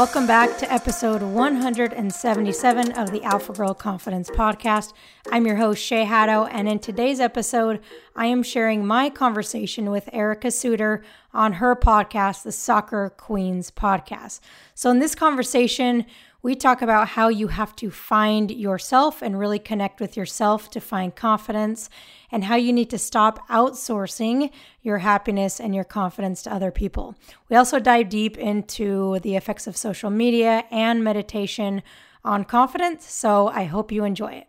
Welcome back to episode 177 of the Alpha Girl Confidence Podcast. I'm your host, Shay Haddo, and in today's episode, I am sharing my conversation with Erica Suter on her podcast, the Soccer Queens Podcast. So, in this conversation, we talk about how you have to find yourself and really connect with yourself to find confidence, and how you need to stop outsourcing your happiness and your confidence to other people. We also dive deep into the effects of social media and meditation on confidence. So I hope you enjoy it.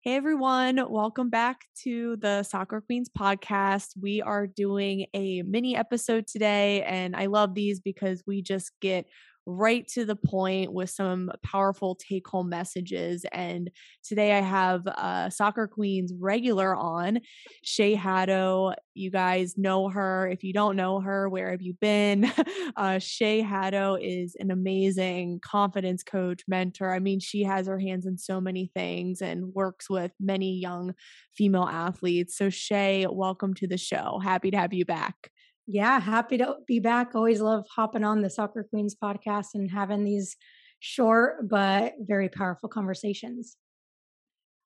Hey everyone, welcome back to the Soccer Queens podcast. We are doing a mini episode today, and I love these because we just get right to the point with some powerful take home messages. And today I have uh, Soccer Queens regular on, Shay Haddo. You guys know her. If you don't know her, where have you been? uh, Shay Haddo is an amazing confidence coach, mentor. I mean, she has her hands in so many things and works with many young female athletes. So, Shay, welcome to the show. Happy to have you back. Yeah, happy to be back. Always love hopping on the Soccer Queens podcast and having these short but very powerful conversations.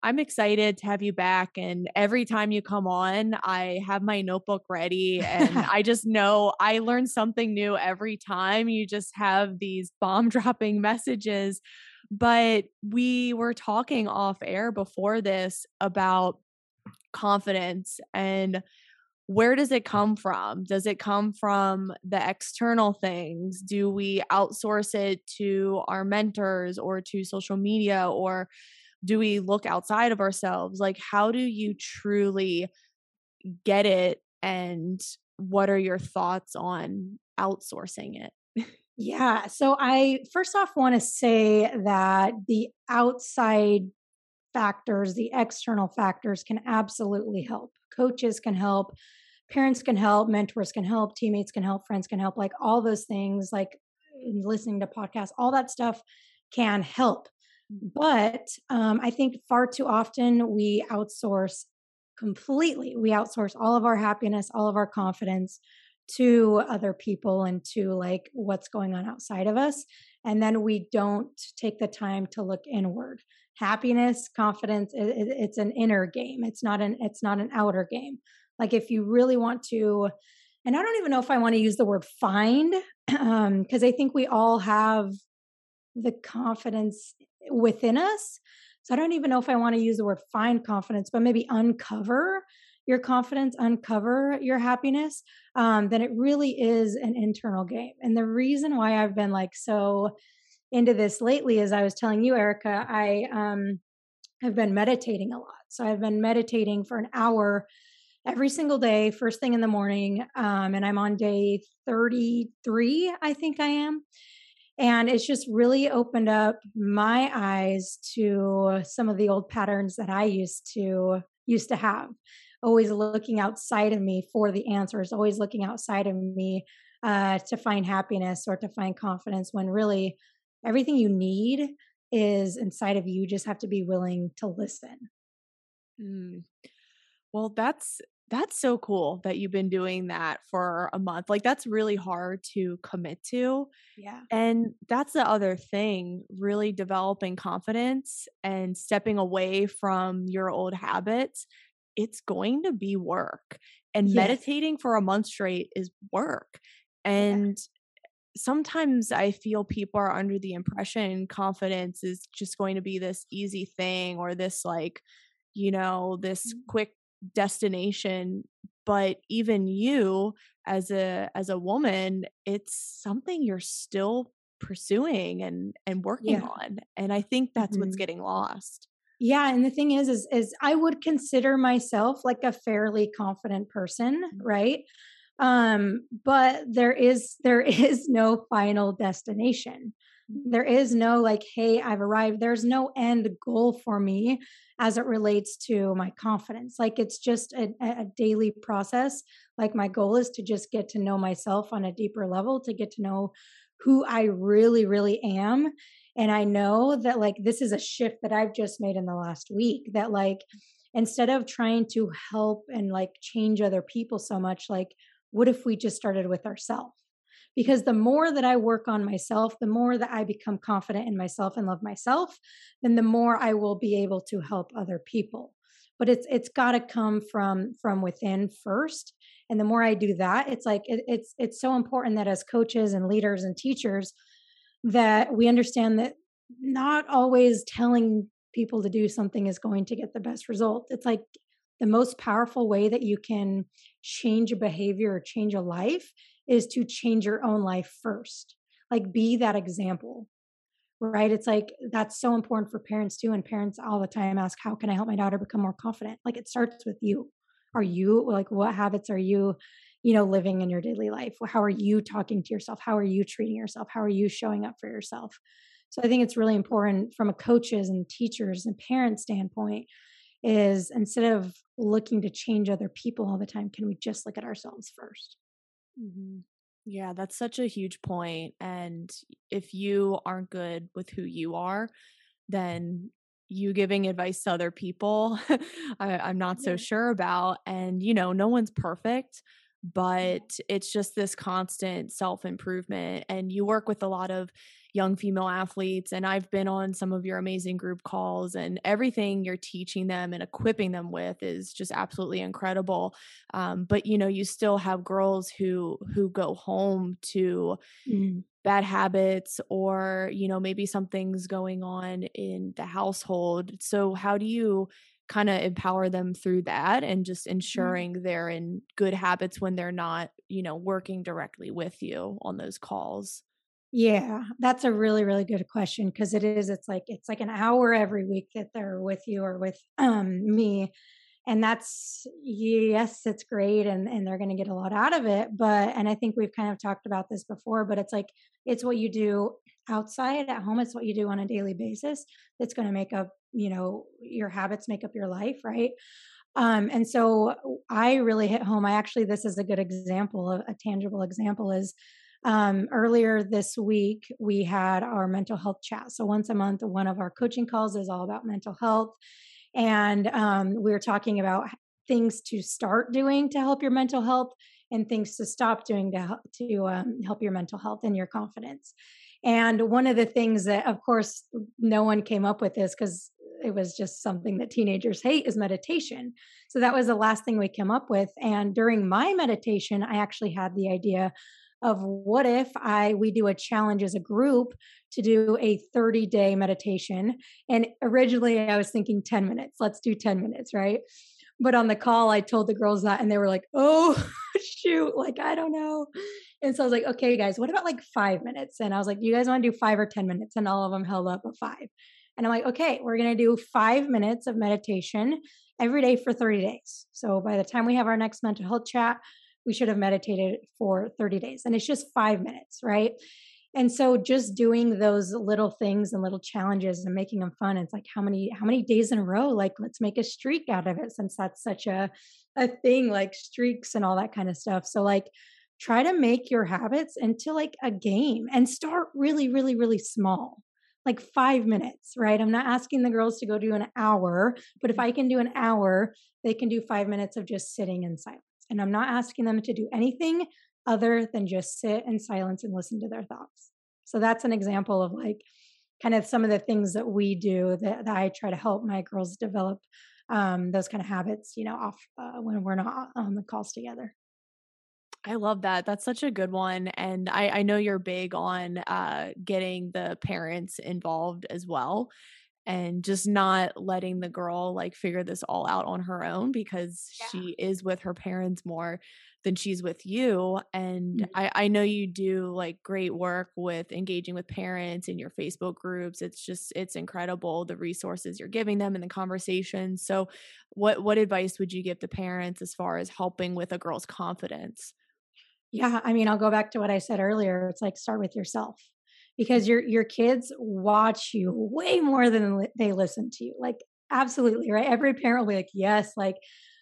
I'm excited to have you back. And every time you come on, I have my notebook ready. And I just know I learn something new every time. You just have these bomb dropping messages. But we were talking off air before this about confidence and where does it come from? Does it come from the external things? Do we outsource it to our mentors or to social media or do we look outside of ourselves? Like, how do you truly get it? And what are your thoughts on outsourcing it? yeah. So, I first off want to say that the outside factors, the external factors can absolutely help. Coaches can help, parents can help, mentors can help, teammates can help, friends can help, like all those things, like listening to podcasts, all that stuff can help. But um, I think far too often we outsource completely. We outsource all of our happiness, all of our confidence to other people and to like what's going on outside of us. And then we don't take the time to look inward. Happiness, confidence, it, it, it's an inner game. It's not an it's not an outer game. Like if you really want to, and I don't even know if I want to use the word find, because um, I think we all have the confidence within us. So I don't even know if I want to use the word find confidence, but maybe uncover your confidence, uncover your happiness, um, then it really is an internal game. And the reason why I've been like so into this lately, as I was telling you, Erica, I um, have been meditating a lot. So I've been meditating for an hour every single day, first thing in the morning. Um, and I'm on day 33, I think I am. And it's just really opened up my eyes to some of the old patterns that I used to used to have. Always looking outside of me for the answers, always looking outside of me uh, to find happiness or to find confidence when really everything you need is inside of you. You just have to be willing to listen. Mm. Well, that's that's so cool that you've been doing that for a month. Like that's really hard to commit to. Yeah. And that's the other thing, really developing confidence and stepping away from your old habits. It's going to be work. And yes. meditating for a month straight is work. And yeah. sometimes I feel people are under the impression confidence is just going to be this easy thing or this like you know, this mm. quick destination but even you as a as a woman it's something you're still pursuing and and working yeah. on and i think that's mm-hmm. what's getting lost yeah and the thing is is is i would consider myself like a fairly confident person mm-hmm. right um but there is there is no final destination there is no like hey i've arrived there's no end goal for me as it relates to my confidence like it's just a, a, daily process like my goal is to just get to know myself on a deeper level to get to know who i really really am and i know that like this is a shift that i've just made in the last week that like instead of trying to help and like change other people so much like what if we just started with ourselves because the more that I work on myself, the more that I become confident in myself and love myself, then the more I will be able to help other people. But it's it's got to come from from within first. And the more I do that, it's like it, it's it's so important that as coaches and leaders and teachers that we understand that not always telling people to do something is going to get the best result. It's like the most powerful way that you can change a behavior or change a life is to change your own life first. Like be that example. Right? It's like that's so important for parents too. And parents all the time ask, How can I help my daughter become more confident? Like it starts with you. Are you like what habits are you, you know, living in your daily life? How are you talking to yourself? How are you treating yourself? How are you showing up for yourself? So I think it's really important from a coaches and teachers and parents standpoint is instead of looking to change other people all the time, can we just look at ourselves 1st mm-hmm. Yeah, that's such a huge point. And if you aren't good with who you are, then you giving advice to other people, I, am not so sure about. And, you know, no one's perfect, but it's just this constant self improvement. And you work with a lot of young female athletes and I've been on some of your amazing group calls and everything you're teaching them and equipping them with is just absolutely incredible. Um, but you know, you still have girls who who go home to mm. bad habits or you know maybe something's going on in the household. So how do you kind of empower them through that and just mm-hmm. ensuring mm. they're in good habits when they're not, you know, working directly with you on those calls? Yeah, that's a really, really good question because it is, it's like it's like an hour every week that they're with you or with um me. And that's yes, it's great and and they're gonna get a lot out of it. But and I think we've kind of talked about this before, but it's like it's what you do outside at home, it's what you do on a daily basis that's gonna make up, you know, your habits make up your life, right? Um, and so I really hit home. I actually, this is a good example, a tangible example is um, earlier this week, we had our mental health chat. So once a month, one of our coaching calls is all about mental health. And um, we're talking about things to start doing to help your mental health and things to stop doing to help, to um, help your mental health and your confidence. And one of the things that, of course, no one came up with this because it was just something that teenagers hate is meditation. So that was the last thing we came up with. And during my meditation, I actually had the idea of what if I we do a challenge as a group to do a 30 day meditation. And originally I was thinking 10 minutes. Let's do 10 minutes, right? But on the call, I told the girls that, and they were like, oh, shoot, like, I don't know. And so I was like, okay, guys, what about like five minutes? And I was like, you guys want to do five or 10 minutes? And all of them held up a five. And I'm like, okay, we're going to do five minutes of meditation every day for 30 days. So by the time we have our next mental health chat, we should have meditated for 30 days. And it's just five minutes, right? And so just doing those little things and little challenges and making them fun. It's like how many how many days in a row? Like let's make a streak out of it since that's such a a thing like streaks and all that kind of stuff. So like try to make your habits into like a game and start really really really small like five minutes, right? I'm not asking the girls to go do an hour, but if mm. I can do an hour, they can do five minutes of just sitting in silence. And I'm not asking them to do anything other than just sit in silence and listen to their thoughts. So that's an example of like kind of some of the things that we do that, that I try to help my girls develop um, those kind of habits, you know, off uh, when we're not on the calls together. I love that. That's such a good one. And I, I know you're big on uh, getting the parents involved as well and just not letting the girl like figure this all out on her own because yeah. she is with her parents more than she's with you and mm-hmm. I, I know you do like great work with engaging with parents in your facebook groups it's just it's incredible the resources you're giving them and the conversations so what what advice would you give to parents as far as helping with a girl's confidence yeah i mean i'll go back to what i said earlier it's like start with yourself because your your kids watch you way more than they listen to you. Like absolutely, right? Every parent will be like, yes, like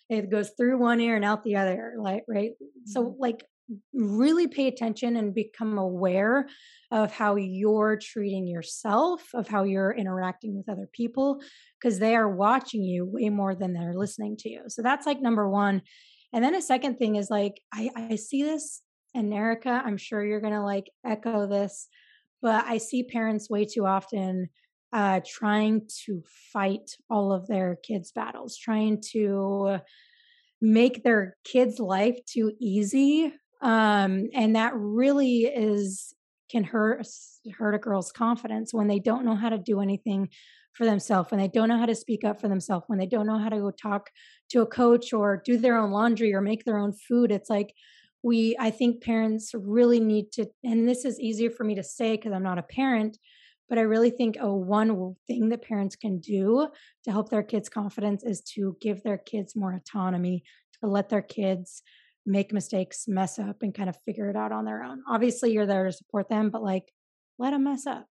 it goes through one ear and out the other, like right. So mm-hmm. like really pay attention and become aware of how you're treating yourself, of how you're interacting with other people, because they are watching you way more than they're listening to you. So that's like number one. And then a second thing is like, I, I see this and Erica, I'm sure you're going to like echo this, but I see parents way too often uh, trying to fight all of their kids' battles, trying to make their kids' life too easy. Um, and that really is can hurt hurt a girl's confidence when they don't know how to do anything for themselves, when they don't know how to speak up for themselves, when they don't know how to go talk to a coach or do their own laundry or make their own food. It's like we I think parents really need to and this is easier for me to say because I'm not a parent, but I really think a one thing that parents can do to help their kids' confidence is to give their kids more autonomy, to let their kids make mistakes, mess up, and kind of figure it out on their own. Obviously, you're there to support them, but like let them mess up.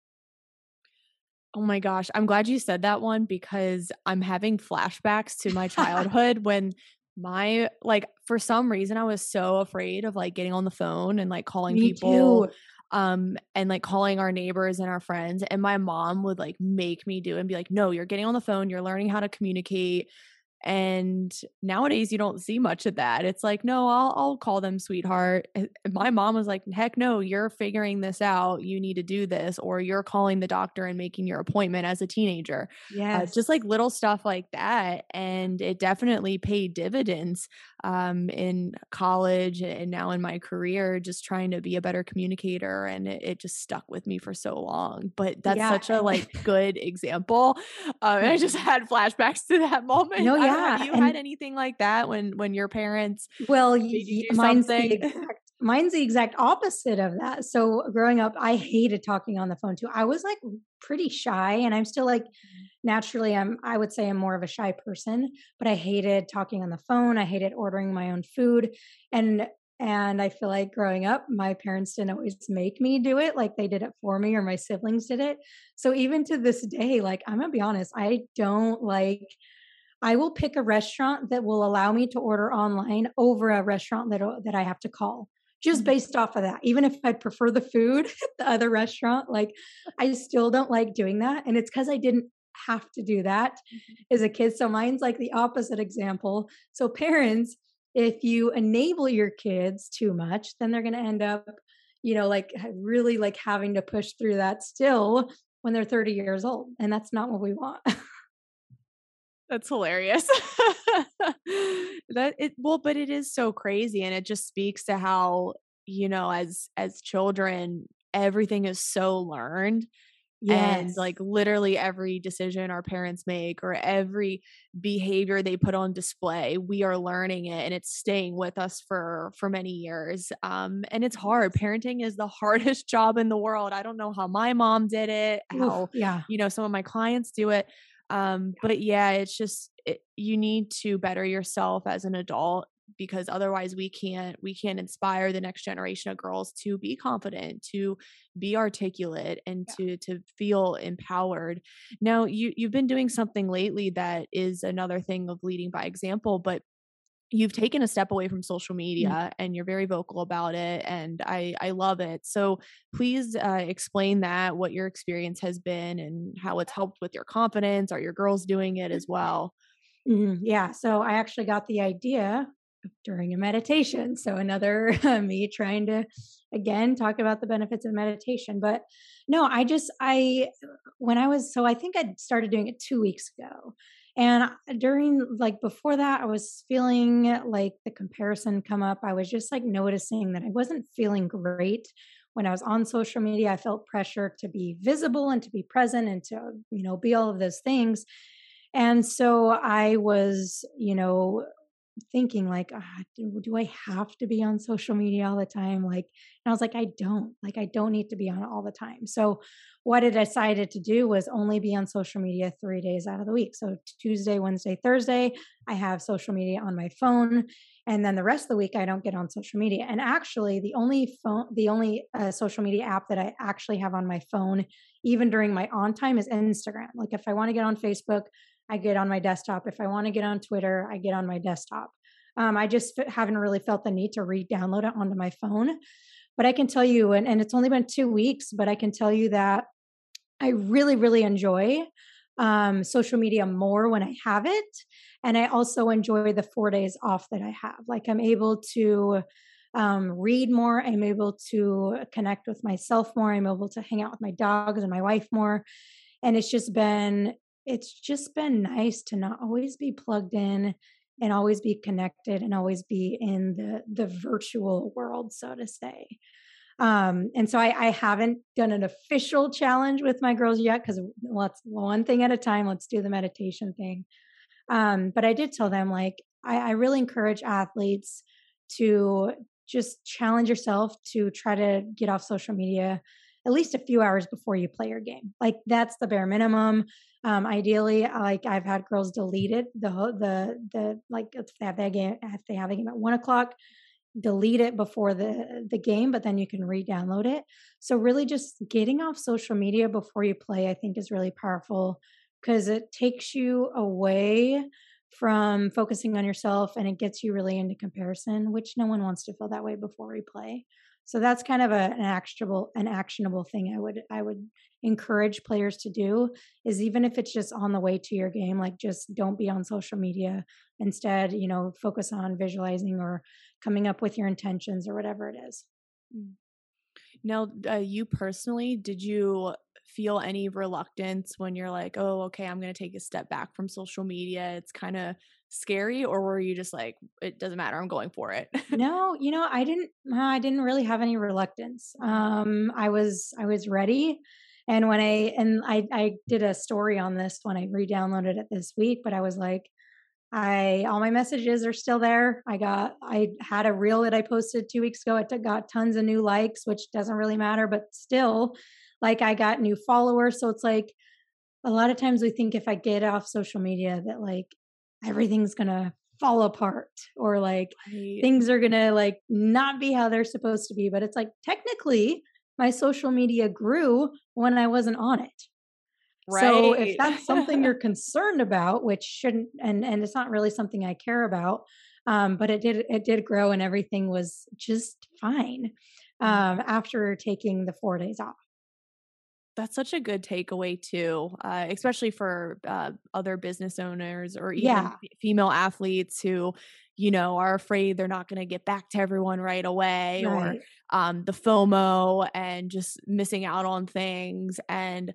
Oh my gosh, I'm glad you said that one because I'm having flashbacks to my childhood when my like for some reason I was so afraid of like getting on the phone and like calling Me people too. um and like calling our neighbors and our friends and my mom would like make me do it and be like no you're getting on the phone you're learning how to communicate and nowadays you don't see much of that. It's like, no, I'll I'll call them sweetheart. My mom was like, heck no, you're figuring this out. You need to do this, or you're calling the doctor and making your appointment as a teenager. Yeah, uh, just like little stuff like that. And it definitely paid dividends um, in college and now in my career, just trying to be a better communicator. And it, it just stuck with me for so long. But that's yeah. such a like good example. Um, and I just had flashbacks to that moment. No, yeah. Have you and had anything like that when when your parents? Well, mine's the exact mine's the exact opposite of that. So growing up, I hated talking on the phone too. I was like pretty shy, and I'm still like mm. Naturally. I'm I would say I'm more of a shy person, but I hated talking on the phone. I hated ordering my own food, and and I feel like growing up, my parents didn't always make me do it. Like they did it for me or my siblings did it. So even to this day, like I'm going to be honest, I don't like I will pick a restaurant that will allow me to order online over a restaurant that that I have to call just mm-hmm. based off of that. Even if I'd prefer the food at the other restaurant, like I still don't like doing that. And it's because I didn't have to do that mm-hmm. as a kid. So mine's like the opposite example. So parents, if you enable your kids too much, then they're going to end up, you know, like really like having to push through that still when they're 30 years old. And that's not what we want. That's hilarious. that it well, but it is so crazy and it just speaks to how, you know, as as children, everything is so learned. Yes. And like literally every decision our parents make or every behavior they put on display, we are learning it and it's staying with us for for many years. Um and it's hard. Parenting is the hardest job in the world. I don't know how my mom did it, how Oof, yeah. you know some of my clients do it um but yeah it's just it, you need to better yourself as an adult because otherwise we can't we can't inspire the next generation of girls to be confident to be articulate and yeah. to to feel empowered now you you've been doing something lately that is another thing of leading by example but you've taken a step away from social mm. media mm-hmm. and you're very vocal about it and i i love it so please uh, explain that what your experience has been and how it's helped with your confidence are your girls doing it as well mm-hmm. yeah so i actually got the idea during a meditation so another uh, me trying to again talk about the benefits of meditation but no i just i when i was so i think i started doing it two weeks ago and during, like, before that, I was feeling like the comparison come up. I was just like noticing that I wasn't feeling great when I was on social media. I felt pressure to be visible and to be present and to, you know, be all of those things. And so I was, you know, thinking like ah, do, do i have to be on social media all the time? Like and i was like i don't like i don't need to be on it all the time. So what i decided to do was only be on social media three days out of the week. So tuesday wednesday thursday i have social media on my phone and then the rest of the week i don't get on social media. And actually the only phone the only uh, social media app that i actually have on my phone even during my on time is instagram. Like if i want to get on facebook I get on my desktop. If I want to get on Twitter, I get on my desktop. Um, I just haven't really felt the need to re download it onto my phone. But I can tell you, and, and it's only been two weeks, but I can tell you that I really, really enjoy um, social media more when I have it. And I also enjoy the four days off that I have. Like I'm able to um, read more. I'm able to connect with myself more. I'm able to hang out with my dogs and my wife more. And it's just been, it's just been nice to not always be plugged in and always be connected and always be in the the virtual world, so to say. Um, and so I, I haven't done an official challenge with my girls yet because let's one thing at a time. Let's do the meditation thing. Um, but I did tell them like I, I really encourage athletes to just challenge yourself to try to get off social media at least a few hours before you play your game. Like that's the bare minimum. Um, ideally, like I've had girls delete it. The the the like if they have that game, if they have a game at one o'clock, delete it before the the game, but then you can re-download it. So really, just getting off social media before you play, I think, is really powerful because it takes you away from focusing on yourself and it gets you really into comparison, which no one wants to feel that way before we play. So that's kind of a, an actionable an actionable thing I would I would encourage players to do is even if it's just on the way to your game, like just don't be on social media. Instead, you know, focus on visualizing or coming up with your intentions or whatever it is. Mm. Now, uh, you personally, did you feel any reluctance when you're like, oh, okay, I'm going to take a step back from social media? It's kind of scary, or were you just like, it doesn't matter, I'm going for it? no, you know, I didn't. I didn't really have any reluctance. Um, I was, I was ready. And when I and I I did a story on this when I re-downloaded it this week, but I was like, I all my messages are still there. I got I had a reel that I posted two weeks ago. It got tons of new likes, which doesn't really matter, but still, like I got new followers. So it's like a lot of times we think if I get off social media that like everything's gonna fall apart or like right. things are gonna like not be how they're supposed to be. But it's like technically my social media grew when I wasn't on it. Right. So if that's something you're concerned about, which shouldn't and and it's not really something I care about, um, but it did it did grow and everything was just fine mm. um, after taking the four days off. That's such a good takeaway too, uh, especially for uh, other business owners or even yeah. female athletes who, you know, are afraid they're not going to get back to everyone right away, right. or um, the FOMO and just missing out on things and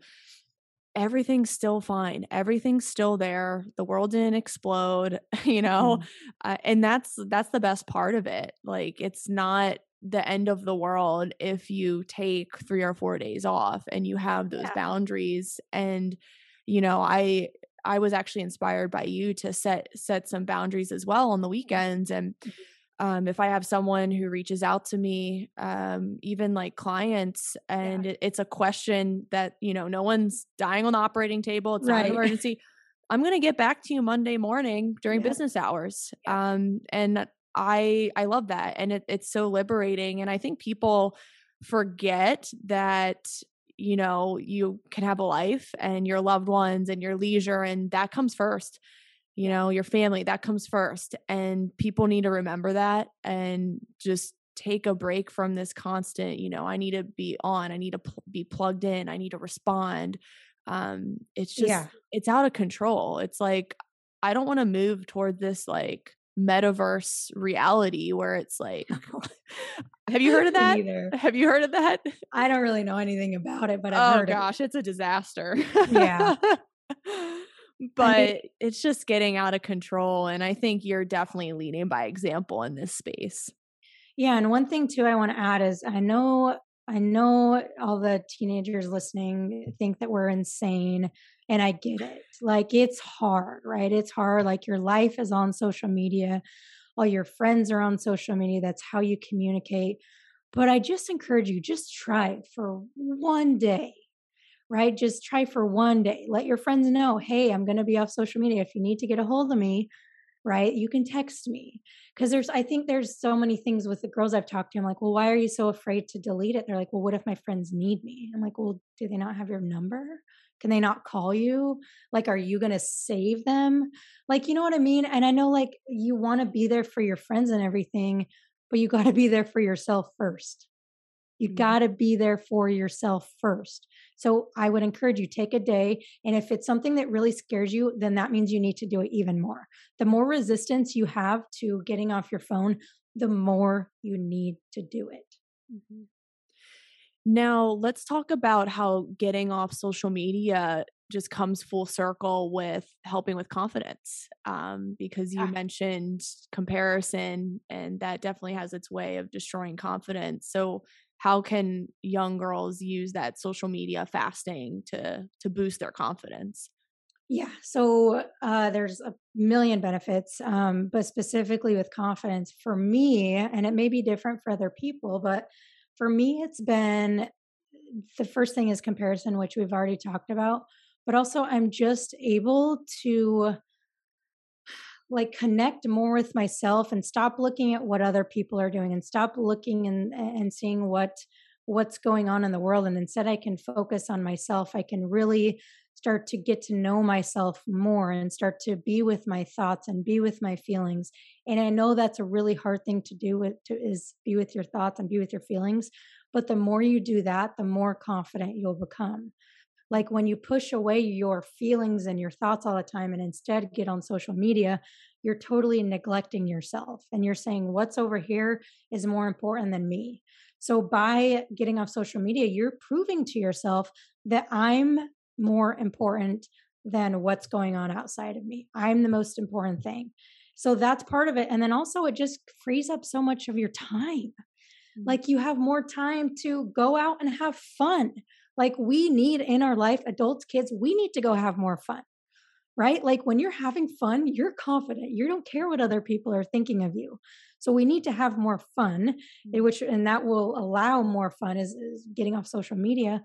everything's still fine everything's still there the world didn't explode you know mm. uh, and that's that's the best part of it like it's not the end of the world if you take 3 or 4 days off and you have those yeah. boundaries and you know i i was actually inspired by you to set set some boundaries as well on the weekends and mm-hmm um, if I have someone who reaches out to me, um, even like clients, and yeah. it, it's a question that, you know, no one's dying on the operating table, it's right. not an emergency. I'm going to get back to you Monday morning during yeah. business hours. Um, and I, I love that. And it, it's so liberating. And I think people forget that, you know, you can have a life and your loved ones and your leisure, and that comes first you know, your family, that comes first. And people need to remember that and just take a break from this constant, you know, I need to be on, I need to pl- be plugged in, I need to respond. Um, it's just, yeah. it's out of control. It's like, I don't want to move toward this like metaverse reality where it's like have you heard of that? have you heard of that? I don't really know anything about it but I've oh gosh it. it's a disaster. Yeah. But it's just getting out of control and i think you're definitely leading by example in this space. Yeah and one thing too i want to add is i know i know all the teenagers listening think that we're insane and i get it like it's hard right it's hard like your life is on social media all your friends are on social media that's how you communicate but i just encourage you just try for one day right? Just try for one day. Let your friends know, hey, I'm going to be off social media. If you need to get a hold of me, right, you can text me. Because there's, I think there's so many things with the girls I've talked to. I'm like, well, why are you so afraid to delete it? They're like, well, what if my friends need me? I'm like, well, do they not have your number? Can they not call you? Like, are you going to save them? Like, you know what I mean? And I know, like, you want to be there for your friends and everything, but you got to be there for yourself first. You mm-hmm. got to be there for yourself first. So I would encourage you take a day and if it's something that really scares you, then that means you need to do it even more. The more resistance you have to getting off your phone, the more you need to do it. Mm-hmm. Now, let's talk about how getting off social media just comes full circle with helping with confidence um, because you yeah. mentioned comparison and that definitely has its way of destroying confidence so how can young girls use that social media fasting to to boost their confidence? Yeah so uh, there's a million benefits um, but specifically with confidence for me and it may be different for other people but for me, it's been the first thing is comparison, which we've already talked about, but also I'm just able to like connect more with myself and stop looking at what other people are doing and stop looking and and seeing what what's going on in the world. And instead I can focus on myself. I can really start to get to know myself more and start to be with my thoughts and be with my feelings. And i know that's a really hard thing to do with to is be with your thoughts and be with your feelings but the more you do that the more confident you'll become like when you push away your feelings and your thoughts all the time and instead get on social media you're totally neglecting yourself and you're saying what's over here is more important than me so by getting off social media you're proving to yourself that i'm more important than what's going on outside of me. I'm the most important thing. So that's part of it. And then also, it just frees up so much of your time. Mm-hmm. Like you have more time to go out and have fun. Like we need in our life, adults, kids, we need to go have more fun, right? Like when you're having fun, you're confident. You don't care what other people are thinking of you. So we need to have more fun, mm-hmm. which and that will allow more fun is, is getting off social media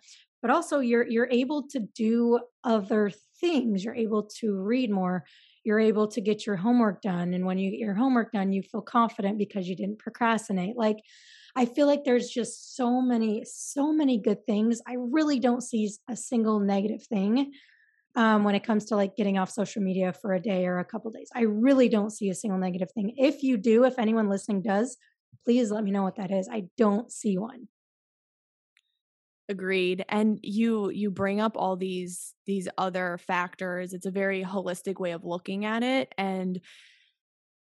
but also you're you're able to do other things you're able to read more you're able to get your homework done and when you get your homework done you feel confident because you didn't procrastinate like i feel like there's just so many so many good things. I really don't see a single negative thing um, when it comes to like getting off social media for a day or a couple days. I really don't see a single negative thing. If you do if anyone listening does please let me know what that is. I don't see one. Agreed and you you bring up all these these other factors. It's a very holistic way of looking at it and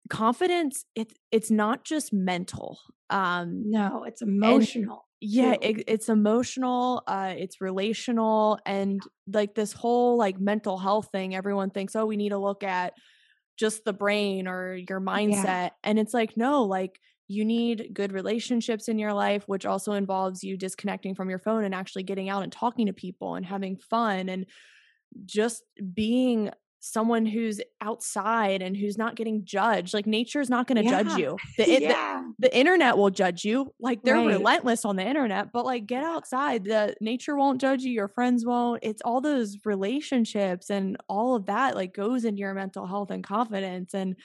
confidence it it's not just mental um no it's emotional yeah it, it's emotional uh it's relational and like this whole like mental health thing everyone thinks oh we need to look at just the brain or your mindset yeah. and it's like no like you need good relationships in your life, which also involves you disconnecting from your phone and actually getting out and talking to people and having fun and just being someone who's outside and who's not getting judged. Like nature's not going to yeah. judge you. The, it, yeah. the, the, internet will judge you. Like they're right. relentless on the internet, but like get outside. The nature won't judge you. Your friends won't. It's all those relationships and all of that like goes into your mental health and confidence. And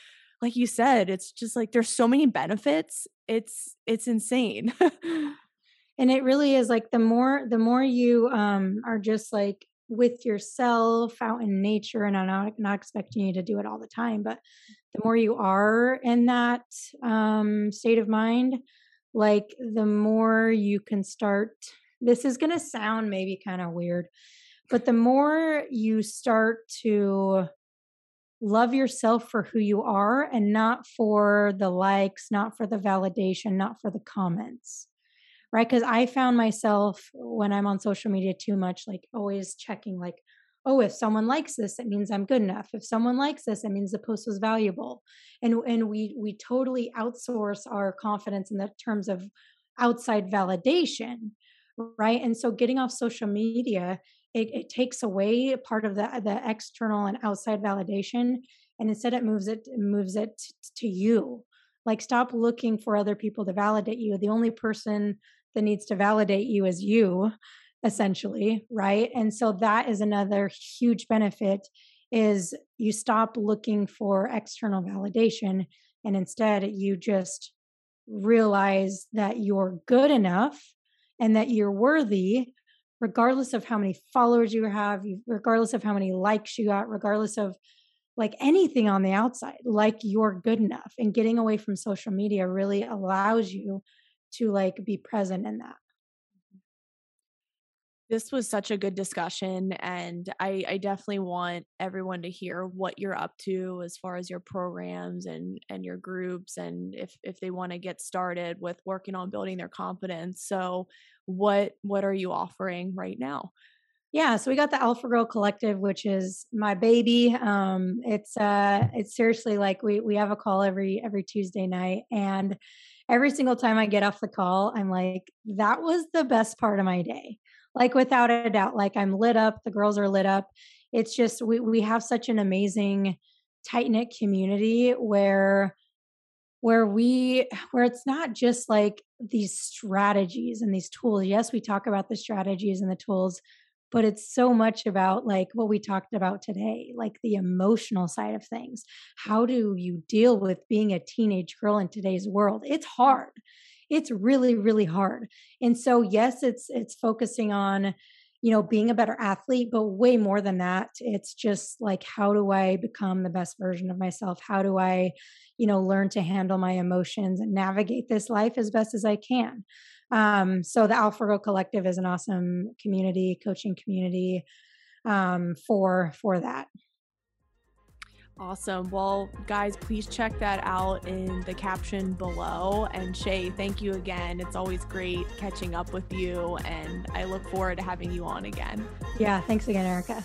like you said, it's just like there's so many benefits. It's it's insane. and it really is like the more the more you um are just like with yourself out in nature and I'm not not expecting you to do it all the time, but the more you are in that um state of mind, like the more you can start this is going to sound maybe kind of weird, but the more you start to love yourself for who you are and not for the likes, not for the validation, not for the comments. Right. Cause I found myself when I'm on social media too much, like always checking, like, oh, if someone likes this, it means I'm good enough. If someone likes this, it means the post was valuable. And and we we totally outsource our confidence in the terms of outside validation. Right. And so getting off social media it, it takes away part of the the external and outside validation and instead it moves it moves it to you like stop looking for other people to validate you the only person that needs to validate you as you essentially right and so that is another huge benefit is you stop looking for external validation and instead you just realize that you're good enough and that you're worthy regardless of how many followers you have, regardless of how many likes you got, regardless of like anything on the outside, like you're good enough. And getting away from social media really allows you to like be present in that. this was such a good discussion and I, I definitely want everyone to hear what you're up to as far as your programs and and your groups and if if they want to get started with working on building their confidence. So what what are you offering right now? Yeah so we got the alpha girl collective which is my baby. Um it's uh it's seriously like we we have a call every every tuesday night and every single time i get off the call i'm like that was the best part of my day. Like without a doubt like i'm lit up the girls are lit up. It's just we we have such an amazing tight knit community where where we where it's not just like these strategies and these tools. Yes we talk about the strategies and the tools but it's so much about like what we talked about today like the emotional side of things. How do you deal with being a teenage girl in today's world? It's hard. It's really really hard. And so yes it's it's focusing on you know being a better athlete but way more than that it's just like how do i become the best version of myself? How do i you know learn to handle my emotions and navigate this life as best as i can um, so the alpha girl collective is an awesome community coaching community um, for for that Awesome. Well, guys, please check that out in the caption below. And Shay, thank you again. It's always great catching up with you, and I look forward to having you on again. Yeah, thanks again, Erica.